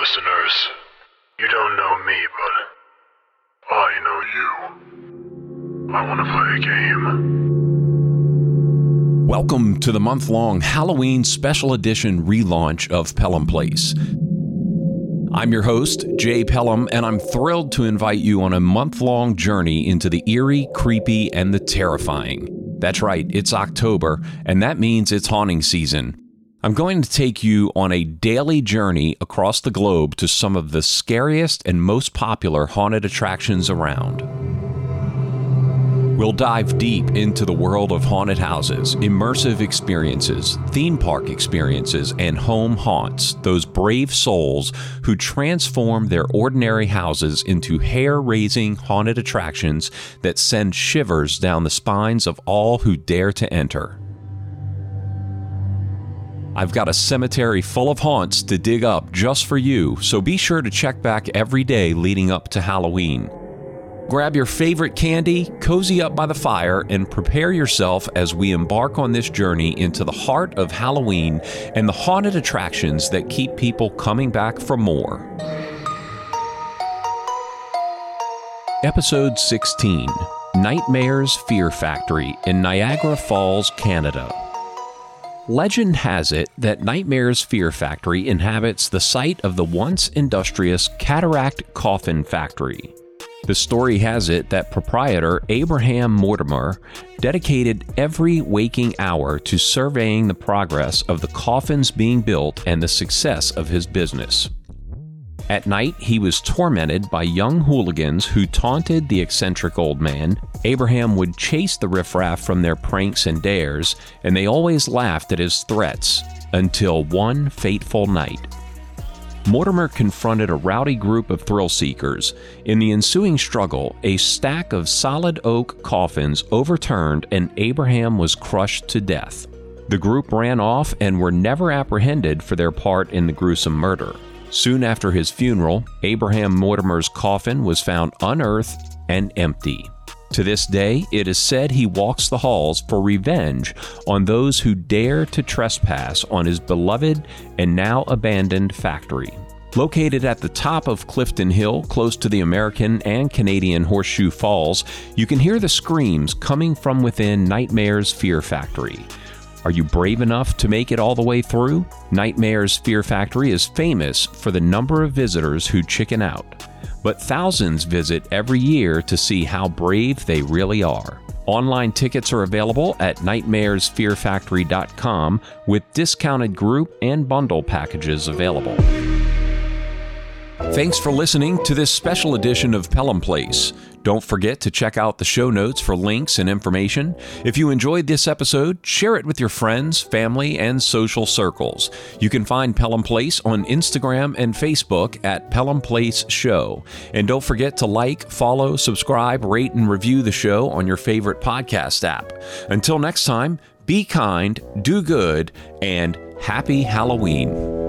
listeners. You don't know me, but I know you. I want to play a game. Welcome to the month long Halloween special edition relaunch of Pelham Place. I'm your host, Jay Pelham, and I'm thrilled to invite you on a month long journey into the eerie, creepy, and the terrifying. That's right, it's October, and that means it's haunting season. I'm going to take you on a daily journey across the globe to some of the scariest and most popular haunted attractions around. We'll dive deep into the world of haunted houses, immersive experiences, theme park experiences, and home haunts, those brave souls who transform their ordinary houses into hair raising haunted attractions that send shivers down the spines of all who dare to enter. I've got a cemetery full of haunts to dig up just for you, so be sure to check back every day leading up to Halloween. Grab your favorite candy, cozy up by the fire, and prepare yourself as we embark on this journey into the heart of Halloween and the haunted attractions that keep people coming back for more. Episode 16 Nightmares Fear Factory in Niagara Falls, Canada. Legend has it that Nightmares Fear Factory inhabits the site of the once industrious Cataract Coffin Factory. The story has it that proprietor Abraham Mortimer dedicated every waking hour to surveying the progress of the coffins being built and the success of his business. At night, he was tormented by young hooligans who taunted the eccentric old man. Abraham would chase the riffraff from their pranks and dares, and they always laughed at his threats until one fateful night. Mortimer confronted a rowdy group of thrill seekers. In the ensuing struggle, a stack of solid oak coffins overturned and Abraham was crushed to death. The group ran off and were never apprehended for their part in the gruesome murder. Soon after his funeral, Abraham Mortimer's coffin was found unearthed and empty. To this day, it is said he walks the halls for revenge on those who dare to trespass on his beloved and now abandoned factory. Located at the top of Clifton Hill, close to the American and Canadian Horseshoe Falls, you can hear the screams coming from within Nightmare's Fear Factory. Are you brave enough to make it all the way through? Nightmare's Fear Factory is famous for the number of visitors who chicken out, but thousands visit every year to see how brave they really are. Online tickets are available at nightmaresfearfactory.com with discounted group and bundle packages available. Thanks for listening to this special edition of Pelham Place. Don't forget to check out the show notes for links and information. If you enjoyed this episode, share it with your friends, family, and social circles. You can find Pelham Place on Instagram and Facebook at Pelham Place Show. And don't forget to like, follow, subscribe, rate, and review the show on your favorite podcast app. Until next time, be kind, do good, and happy Halloween.